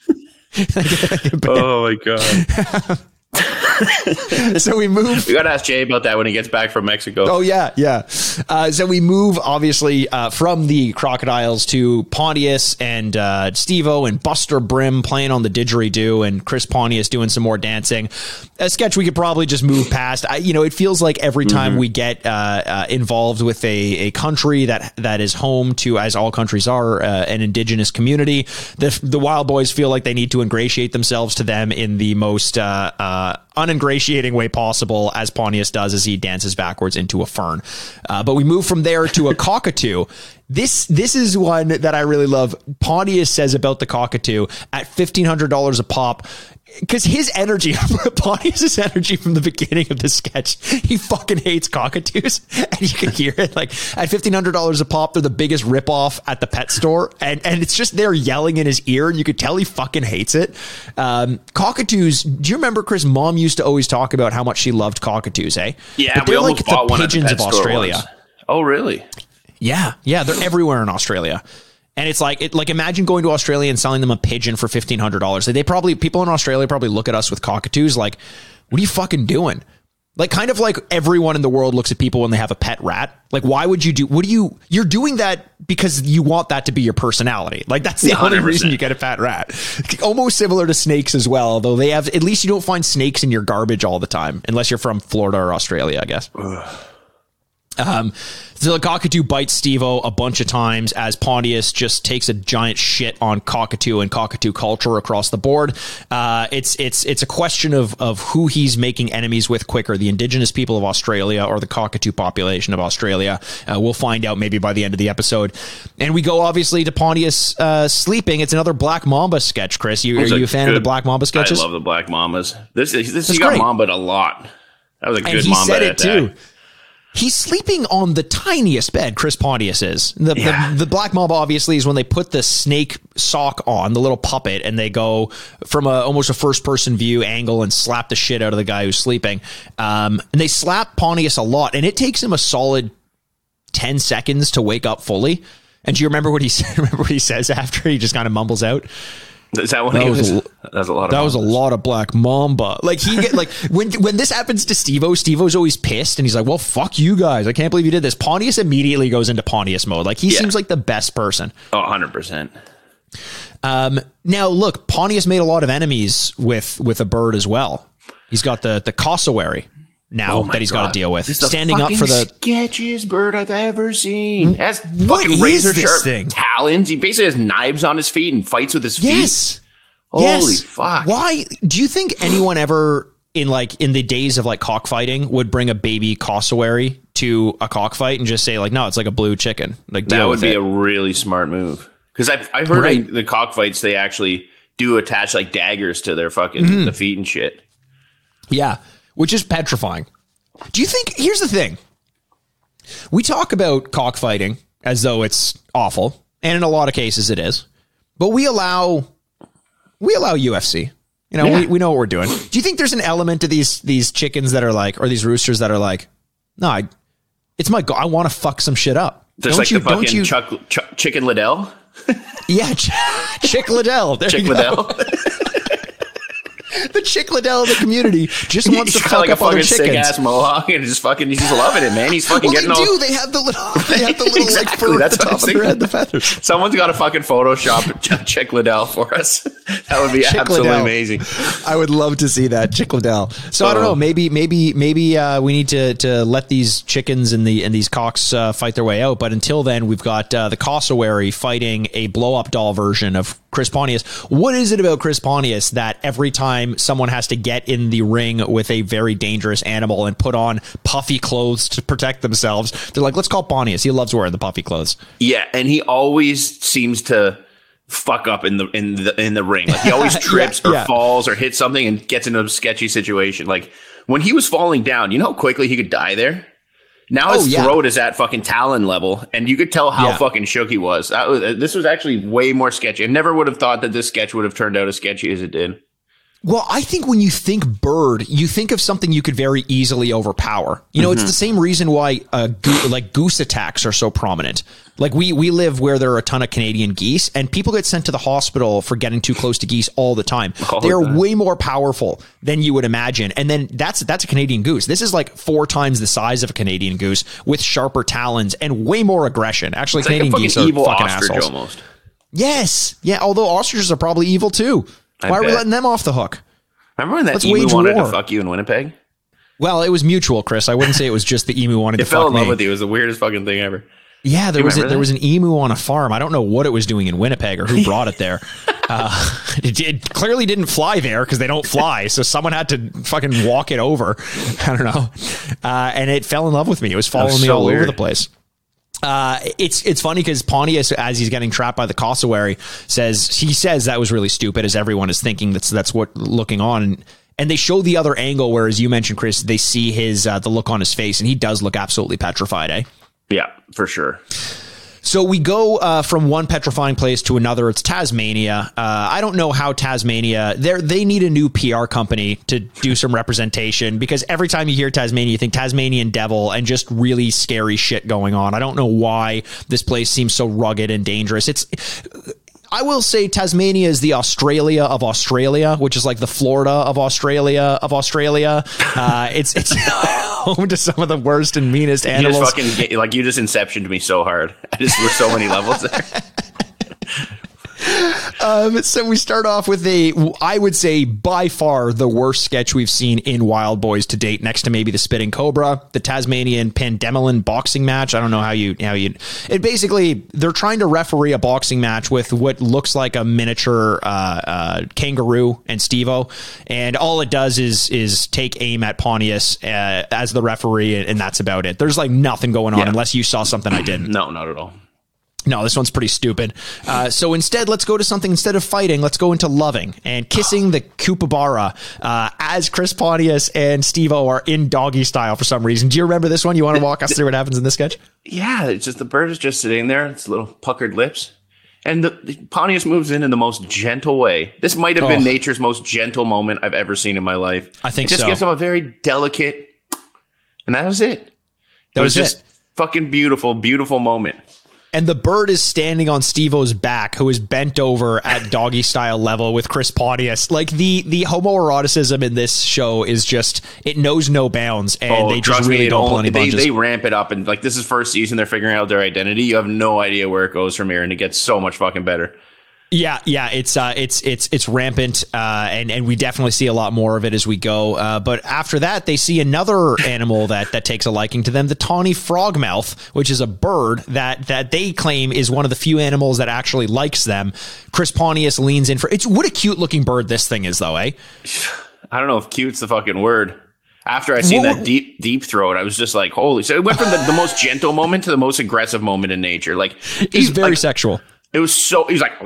[laughs] Oh my god! [laughs] so we move we gotta ask Jay about that when he gets back from Mexico. Oh yeah, yeah. Uh, so we move obviously uh, from the crocodiles to Pontius and uh, Stevo and Buster Brim playing on the didgeridoo and Chris Pontius doing some more dancing. A sketch we could probably just move past. I, you know, it feels like every time we get uh, uh, involved with a, a country that that is home to, as all countries are, uh, an indigenous community, the the Wild Boys feel like they need to ingratiate themselves to them in the most uh, uh, uningratiating way possible, as Pontius does as he dances backwards into a fern. Uh, but we move from there to a [laughs] cockatoo. This this is one that I really love. Pontius says about the cockatoo at fifteen hundred dollars a pop. Because his energy, [laughs] Pontius's energy from the beginning of the sketch, he fucking hates cockatoos, and you can hear it. Like at fifteen hundred dollars a pop, they're the biggest ripoff at the pet store, and and it's just there yelling in his ear, and you could tell he fucking hates it. Um, cockatoos. Do you remember Chris? Mom used to always talk about how much she loved cockatoos. Eh? Yeah, but they're like the one at the pigeons of Australia. once. Oh, really? Yeah, yeah, they're everywhere in Australia. And it's like, it, like imagine going to Australia and selling them a pigeon for fifteen hundred dollars. They probably people in Australia probably look at us with cockatoos like, "What are you fucking doing?" Like, kind of like everyone in the world looks at people when they have a pet rat. Like, why would you do? What do you? You're doing that because you want that to be your personality. Like, that's the only 100%. reason you get a pet rat. Almost similar to snakes as well, though they have. At least you don't find snakes in your garbage all the time, unless you're from Florida or Australia, I guess. Um, so the cockatoo bites Stevo a bunch of times as Pontius just takes a giant shit on cockatoo and cockatoo culture across the board. Uh, it's it's it's a question of of who he's making enemies with quicker: the indigenous people of Australia or the cockatoo population of Australia. Uh, we'll find out maybe by the end of the episode. And we go obviously to Pontius uh, sleeping. It's another Black Mamba sketch. Chris, you, are you a fan of the Black Mamba sketches? I love the Black Mamas. This this he got great. Mamba a lot. That was a and good he Mamba said it attack. too. He's sleeping on the tiniest bed. Chris Pontius is the, Yeah. the the black mob. Obviously, is when they put the snake sock on the little puppet, and they go from a almost a first person view angle and slap the shit out of the guy who's sleeping. Um, and they slap Pontius a lot, and it takes him a solid ten seconds to wake up fully. And do you remember what he? [laughs] Remember what he says after? He just kind of mumbles out. Is that what That was was? a- that was a lot. Of That was a lot of black mamba. Like he get like [laughs] when when this happens to Stevo, Stevo's always pissed and he's like, "Well, fuck you guys. I can't believe you did this." Pontius immediately goes into Pontius mode. Like he Yeah. seems like the best person. Oh, 100 percent. Um, now look, Pontius made a lot of enemies with with a bird as well. He's got the the cassowary now Oh that he's got to deal with. This is the Standing up for the sketchiest bird I've ever seen. Has What fucking is razor this sharp thing? talons. He basically has knives on his feet and fights with his feet. yes, Holy yes. fuck. Why do you think anyone ever in like in the days of like cockfighting would bring a baby cassowary to a cockfight and just say like, "No, it's like a blue chicken." Like That would be it. a really smart move. Because I I heard Right. in the cockfights they actually do attach like daggers to their fucking Mm-hmm. the feet and shit. Yeah, which is petrifying. Do you think? Here's the thing. We talk about cockfighting as though it's awful, and in a lot of cases it is. But we allow we allow UFC. You know, Yeah. we, we know what we're doing. Do you think there's an element to these these chickens that are like, or these roosters that are like, no, I, it's my go. I want to fuck some shit up. Just don't like you? the fucking you? Chuck, Chuck, Chicken Liddell. yeah, Ch- [laughs] Chick Liddell. There Chick. Liddell. [laughs] The Chick Liddell of the community just wants to fuck like a up other fucking sick ass mohawk and just fucking he's just loving it, man. He's fucking Well, they getting all do. They have the little. [laughs] They have the little like fur that's at the top of their head, the feathers. [laughs] Someone's got to fucking Photoshop [laughs] Chick Liddell for us. That would be Chick absolutely Liddell. amazing. I would love to see that Chick Liddell. So I don't Oh. know. Maybe, maybe, maybe uh, we need to to let these chickens and the and these cocks uh, fight their way out. But until then, we've got uh, the cassowary fighting a blow up doll version of Chris Pontius. What is it about Chris Pontius that every time someone has to get in the ring with a very dangerous animal and put on puffy clothes to protect themselves, they're like, let's call Pontius. He loves wearing the puffy clothes. Yeah, and he always seems to fuck up in the in the in the ring. Like he always [laughs] trips Yeah, or yeah. falls or hits something and gets into a sketchy situation. Like when he was falling down, you know how quickly he could die there. Now oh, his Oh, yeah. throat is at fucking talon level, and you could tell how Yeah. fucking shook he was. That was. This was actually way more sketchy. I never would have thought that this sketch would have turned out as sketchy as it did. Well, I think when you think bird, you think of something you could very easily overpower. You know, Mm-hmm. it's the same reason why uh, goo- like goose attacks are so prominent. Like we we live where there are a ton of Canadian geese, and people get sent to the hospital for getting too close to geese all the time. All They're time. way more powerful than you would imagine. And then that's that's a Canadian goose. This is like four times the size of a Canadian goose with sharper talons and way more aggression. Actually, It's like Canadian fucking geese are evil fucking assholes. almost. Yes, yeah. Although ostriches are probably evil too. I Why are we letting them off the hook? Remember when that Let's emu wage wanted war. to fuck you in Winnipeg? Well, it was mutual, Chris. I wouldn't say it was just the emu wanted [laughs] It to fell fuck in love me. with you. It was the weirdest fucking thing ever. Yeah, there you was a, remember there that? was an emu on a farm. I don't know what it was doing in Winnipeg or who [laughs] brought it there. Uh, [laughs] it, it clearly didn't fly there because they don't fly. So someone had to fucking walk it over. I don't know. Uh, and it fell in love with me. It was following me so all over weird. the place. Uh, it's it's funny because Pontius, as he's getting trapped by the cassowary, says he says that was really stupid, as everyone is thinking that's that's what looking on. And, they show the other angle where, as you mentioned, Chris, they see his uh, the look on his face, and he does look absolutely petrified. Eh? Yeah, for sure. So we go uh, from one petrifying place to another. It's Tasmania. Uh, I don't know how Tasmania. They they need a new PR company to do some representation because every time you hear Tasmania, you think Tasmanian devil and just really scary shit going on. I don't know why this place seems so rugged and dangerous. It's I will say Tasmania is the Australia of Australia, which is like the Florida of Australia of Australia. Uh, it's it's [laughs] [laughs] home to some of the worst and meanest You animals. just fucking like you just inceptioned me so hard. [laughs] I just were so many levels there. Um, so we start off with a, I would say, by far the worst sketch we've seen in Wild Boys to date, next to maybe the Spitting Cobra, the Tasmanian Pademelon boxing match. I don't know how you how you. It basically they're trying to referee a boxing match with what looks like a miniature uh, uh, kangaroo and Steve-O, and all it does is is take aim at Pontius uh, as the referee, and that's about it. There's like nothing going on Yeah. unless you saw something I didn't. No, not at all. No, this one's pretty stupid. Uh, so instead, let's go to something instead of fighting. Let's go into loving and kissing the Kookaburra uh, as Chris Pontius and Steve-O are in doggy style for some reason. Do you remember this one? You want to walk us through what happens in this sketch? Yeah, it's just the bird is just sitting there, its little puckered lips. And the, the Pontius moves in in the most gentle way. This might have Oh. been nature's most gentle moment I've ever seen in my life. I think it just so. gives him a very delicate, and that was it. That it was was just it. fucking beautiful, beautiful moment. And the bird is standing on Steve-O's back, who is bent over at [laughs] doggy style level with Chris Pontius. Like the the homoeroticism in this show is just it knows no bounds, and oh, they just Oh, trust me, really don't pull any they, bunches. they ramp it up, and like this is first season, they're figuring out their identity. You have no idea where it goes from here, and it gets so much fucking better. Yeah, yeah, it's uh, it's it's it's rampant, uh, and and we definitely see a lot more of it as we go. Uh, but after that, they see another animal that that takes a liking to them, the tawny frogmouth, which is a bird that that they claim is one of the few animals that actually likes them. Chris Pontius leans in for it's what a cute looking bird this thing is, though, eh? I don't know if cute's the fucking word. After I seen What- that deep deep throat, I was just like, holy! So it went from the, the most gentle moment to the most aggressive moment in nature. Like He's very like, sexual. It was so. He was like, [laughs]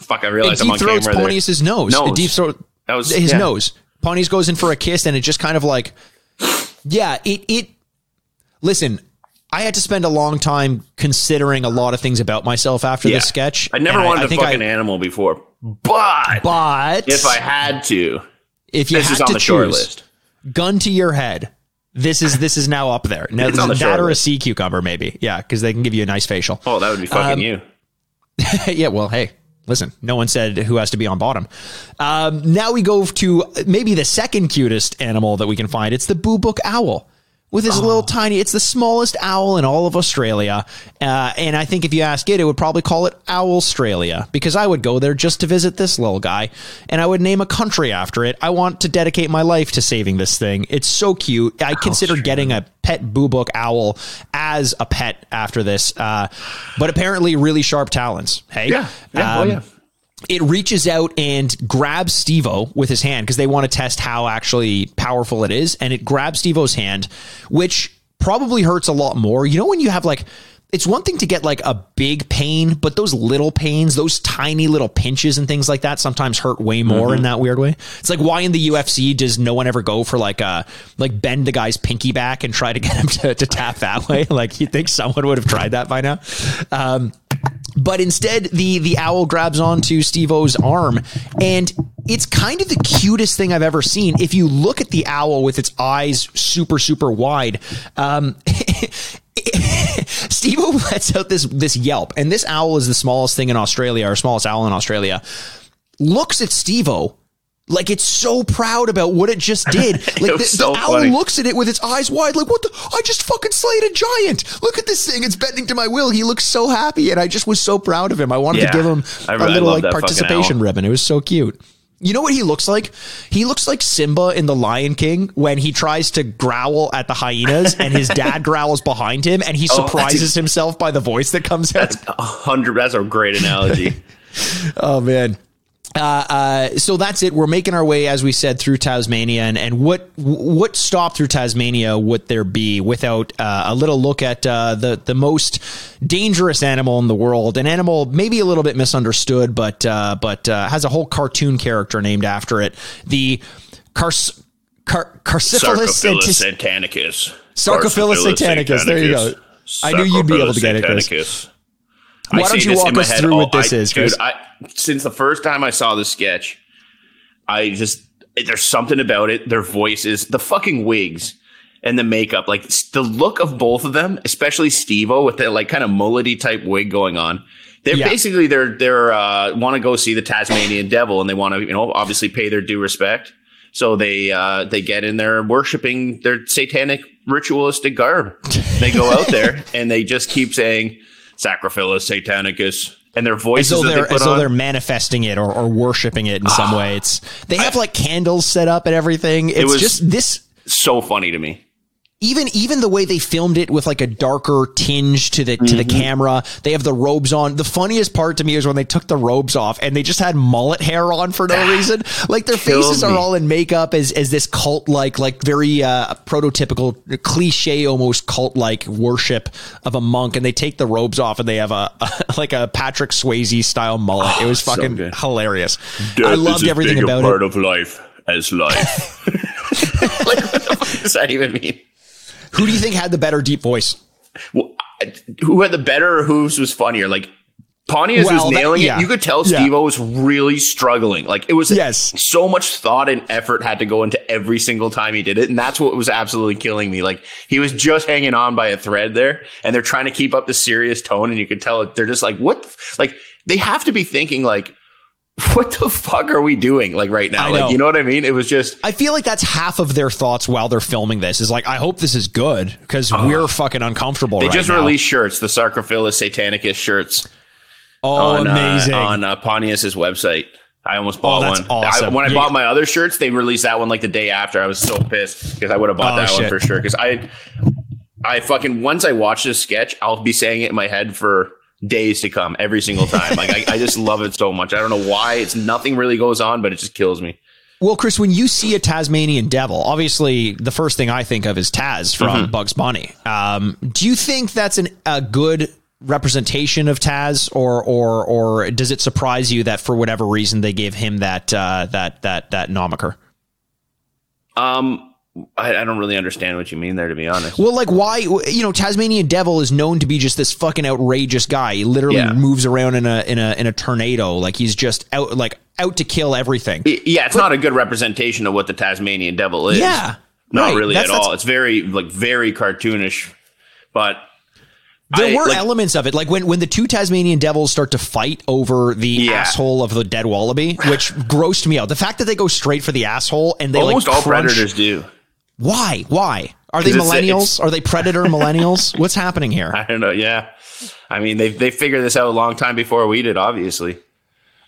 fuck! I realized I'm on camera. there. Pontius's nose. Nose. It deep throat That was- his yeah. nose. Pontius goes in for a kiss, and it just kind of like, yeah, it it. Listen, I had to spend a long time considering a lot of things about myself after Yeah. this sketch. I never wanted I a think fucking I, animal before, but, But if I had to, if you this had is on to the short choose, list. gun to your head. This is this is now up there. Now, the that or a sea cucumber, maybe. Yeah, because they can give you a nice facial. Oh, that would be fucking Um, you. [laughs] yeah, well, hey, listen, no one said who has to be on bottom. Um, now we go to maybe the second cutest animal that we can find. It's the boobook owl. With his little tiny, it's the smallest owl in all of Australia. Uh, and I think if you ask it, it would probably call it Owl Australia because I would go there just to visit this little guy and I would name a country after it. I want to dedicate my life to saving this thing. It's so cute. I consider getting a pet boobook owl as a pet after this. Uh, but apparently, really sharp talons. Hey, Yeah, yeah, oh Um, yeah. It reaches out and grabs Steve-O with his hand because they want to test how actually powerful it is. And it grabs Steve-O's hand, which probably hurts a lot more. You know, when you have like, it's one thing to get like a big pain, but those little pains, those tiny little pinches and things like that sometimes hurt way more in that weird way. It's like why in the UFC does no one ever go for like a like bend the guy's pinky back and try to get him [laughs] to, to tap that way? [laughs] Like you think someone would have tried that by now. Um, but instead the the owl grabs onto Steve-O's arm and it's kind of the cutest thing I've ever seen. If you look at the owl with its eyes super super wide, um [laughs] Steve-O lets out this this yelp and this owl is the smallest thing in Australia or smallest owl in Australia. Looks at Steve-O like it's so proud about what it just did. [laughs] Like the, so the owl funny. looks at it with its eyes wide, like what the? I just fucking slayed a giant. Look at this thing; it's bending to my will. He looks so happy, and I just was so proud of him. I wanted Yeah. to give him I a little like participation ribbon. It was so cute. You know what he looks like? He looks like Simba in The Lion King when he tries to growl at the hyenas and his [laughs] dad growls behind him and he Oh, surprises himself by the voice that comes out. A hundred. That's a great analogy. [laughs] Oh man. Uh, so that's it. We're making our way, as we said, through Tasmania, and, and what what stop through Tasmania would there be without uh, a little look at uh, the the most dangerous animal in the world, an animal maybe a little bit misunderstood, but uh, but uh, has a whole cartoon character named after it, the Cars. Car- Carciphilus Sarcophilus satanicus. Sarcophilus satanicus. There you go. I knew you'd be able to get it, Chris. Why don't you walk us through what this I- is, Chris? I, since the first time I saw the sketch, I just there's something about it. Their voices, the fucking wigs, and the makeup, like the look of both of them, especially Steve-O with that like kind of mullety type wig going on. They're Yeah. basically they're they're uh, want to go see the Tasmanian Devil, and they want to you know obviously pay their due respect. So they uh, they get in there worshiping their satanic ritualistic garb. They go out there [laughs] and they just keep saying "Sacrifice Satanicus," and their as voices though that they they're put as though on. they're manifesting it or, or worshiping it in some ah. way. It's they have like candles set up and everything. It's was- just this so funny to me. Even even the way they filmed it with like a darker tinge to the to the Mm-hmm. camera. They have the robes on. The funniest part to me is when they took the robes off and they just had mullet hair on for no reason. Like their faces are all in makeup as as this cult like like very uh prototypical cliche almost cult like worship of a monk and they take the robes off and they have a, [laughs] like a Patrick Swayze style mullet. it was fucking good. hilarious. I loved everything about it. part of life as life. [laughs] [laughs] like, what the fuck does that even mean? Who do you think had the better deep voice? Well, who had the better or whose was funnier? Like Pontius Well, was that- nailing yeah. it. You could tell Yeah. Steve-O was really struggling. Like it was Yes. so much thought and effort had to go into every single time he did it. And that's what was absolutely killing me. Like he was just hanging on by a thread there and they're trying to keep up the serious tone. And you could tell they're just like, what? Like they have to be thinking like, [laughs] what the fuck are we doing like right now? Like, you know what I mean? It was just, I feel like that's half of their thoughts while they're filming this. Is like, I hope this is good because we're fucking uncomfortable. they right just now. released shirts, the Sarcophilus Satanicus shirts. Oh, on, amazing! Uh, on uh, Pontius's website. I almost bought Oh, that's one. I- when I Yeah. bought my other shirts, they released that one like the day after. I was so pissed because I would have bought Oh, that shit. one for sure. Because I, I fucking once I watch this sketch, I'll be saying it in my head for days to come, every single time. like I, I just love it so much. I don't know why. It's nothing really goes on, but it just kills me. well, Chris, when you see a Tasmanian devil, obviously the first thing I think of is Taz from Mm-hmm. Bugs Bunny. Um, do you think that's an, a good representation of Taz, or or or does it surprise you that for whatever reason they gave him that uh, that that that nomiker? Um, I, I don't really understand what you mean there, to be honest. Well, like why? You know, Tasmanian Devil is known to be just this fucking outrageous guy. He literally Yeah. moves around in a in a in a tornado. Like he's just out like out to kill everything. Yeah, it's not a good representation of what the Tasmanian devil is. Yeah, not right. really That's- at all. It's very like very cartoonish, but There I- were like- elements of it, like when when the two Tasmanian devils start to fight over the Yeah. asshole of the dead wallaby, which grossed me out. The fact that they go straight for the asshole and they almost like all crunch- predators do. Why? Why are they 'Cause it's- millennials? Are they predator [laughs] millennials? What's happening here? I don't know. Yeah, I mean they they figured this out a long time before we did. Obviously,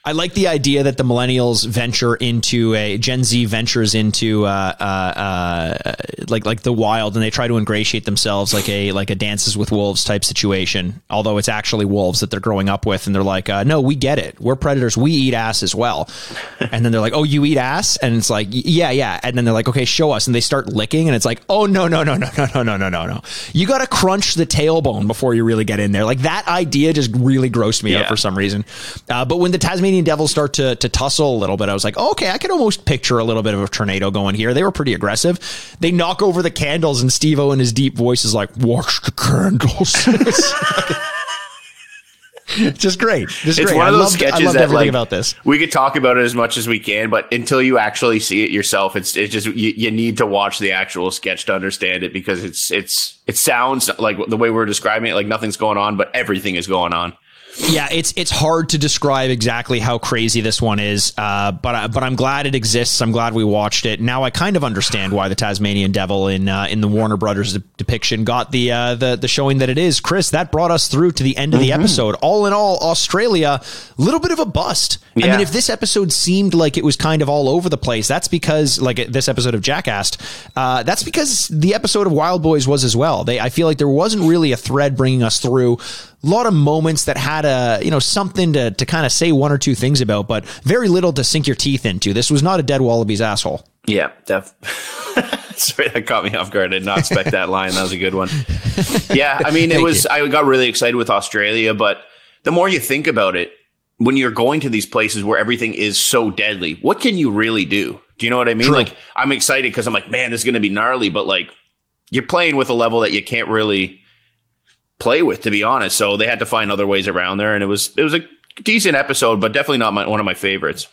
I like the idea that the millennials venture into a Gen Z ventures into uh, uh, uh, like like the wild, and they try to ingratiate themselves like a like a Dances with Wolves type situation. Although it's actually wolves that they're growing up with, and they're like, uh, "No, we get it. We're predators. We eat ass as well." [laughs] and then they're like, "Oh, you eat ass?" And it's like, "Yeah, yeah." And then they're like, "Okay, show us." And they start licking, and it's like, "Oh no, no, no, no, no, no, no, no, no, no! You got to crunch the tailbone before you really get in there." Like that idea just really grossed me out for some reason. Uh, but when the Tasmanian Devils start to to tussle a little bit, I was like, oh, okay, I can almost picture a little bit of a tornado going here. They were pretty aggressive. They knock over the candles, and Steve-O in his deep voice is like, "Watch the candles." It's [laughs] just great. Just it's great. one I of those loved, sketches I loved that everything like about this. we could talk about it as much as we can, but until you actually see it yourself, it's it's just you, you need to watch the actual sketch to understand it because it's it's it sounds like the way we're describing it, like nothing's going on, but everything is going on. Yeah, it's it's hard to describe exactly how crazy this one is, uh, but I, but I'm glad it exists. I'm glad we watched it. Now I kind of understand why the Tasmanian Devil in uh, in the Warner Brothers de- depiction got the uh, the the showing that it is. Chris, that brought us through to the end of the Mm-hmm. episode. All in all, Australia, a little bit of a bust. I mean, if this episode seemed like it was kind of all over the place, that's because like this episode of Jackass, uh, that's because the episode of Wild Boys was as well. They I feel like there wasn't really a thread bringing us through lot of moments that had a you know something to to kind of say one or two things about, but very little to sink your teeth into. This was not a dead wallaby's asshole. Yeah, def. [laughs] Sorry, that caught me off guard. I did not expect that line. That was a good one. Yeah, I mean, it was. You. I got really excited with Australia, but the more you think about it, when you're going to these places where everything is so deadly, what can you really do? Do you know what I mean? True. Like, I'm excited because I'm like, man, this is going to be gnarly, but like, you're playing with a level that you can't really play with, to be honest. So they had to find other ways around there, and it was it was a decent episode, but definitely not my, one of my favorites.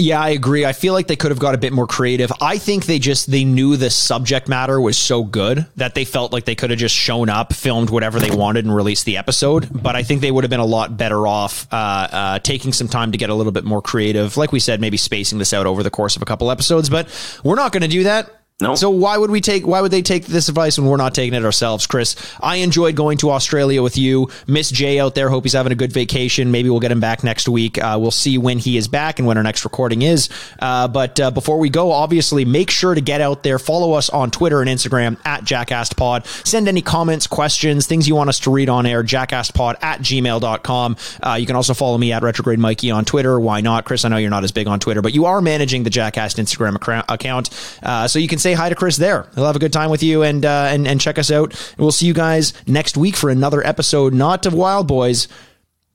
Yeah, I agree. I feel like they could have got a bit more creative. I think they just they knew the subject matter was so good that they felt like they could have just shown up, filmed whatever they wanted, and released the episode. But I think they would have been a lot better off uh, uh, taking some time to get a little bit more creative. Like we said, maybe spacing this out over the course of a couple episodes. But we're not going to do that. No. So why would we take? Why would they take this advice when we're not taking it ourselves, Chris? I enjoyed going to Australia with you. Miss Jay out there. Hope he's having a good vacation. Maybe we'll get him back next week. Uh, we'll see when he is back and when our next recording is. Uh, but uh, before we go, obviously, make sure to get out there. Follow us on Twitter and Instagram at JackassPod. Send any comments, questions, things you want us to read on air. JackassPod at gmail.com. Uh, you can also follow me at Retrograde Mikey on Twitter. Why not, Chris? I know you're not as big on Twitter, but you are managing the Jackass Instagram account, uh, so you can say say hi to Chris there. He'll have a good time with you and uh, and and check us out. And we'll see you guys next week for another episode, not of Wild Boys,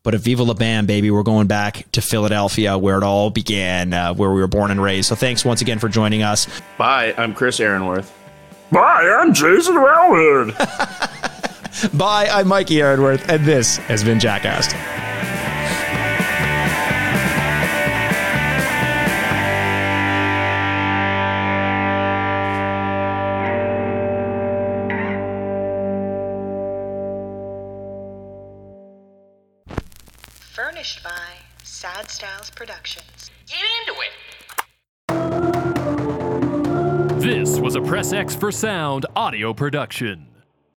but of Viva La Bam, baby. We're going back to Philadelphia, where it all began, uh, where we were born and raised. So thanks once again for joining us. Bye. I'm Chris Aaronworth. Bye. I'm Jason Wellwood. [laughs] Bye. I'm Mikey Aaronworth, and this has been Jackass. Furnished by Sad Styles Productions. Get into it! This was a Press X for Sound audio production.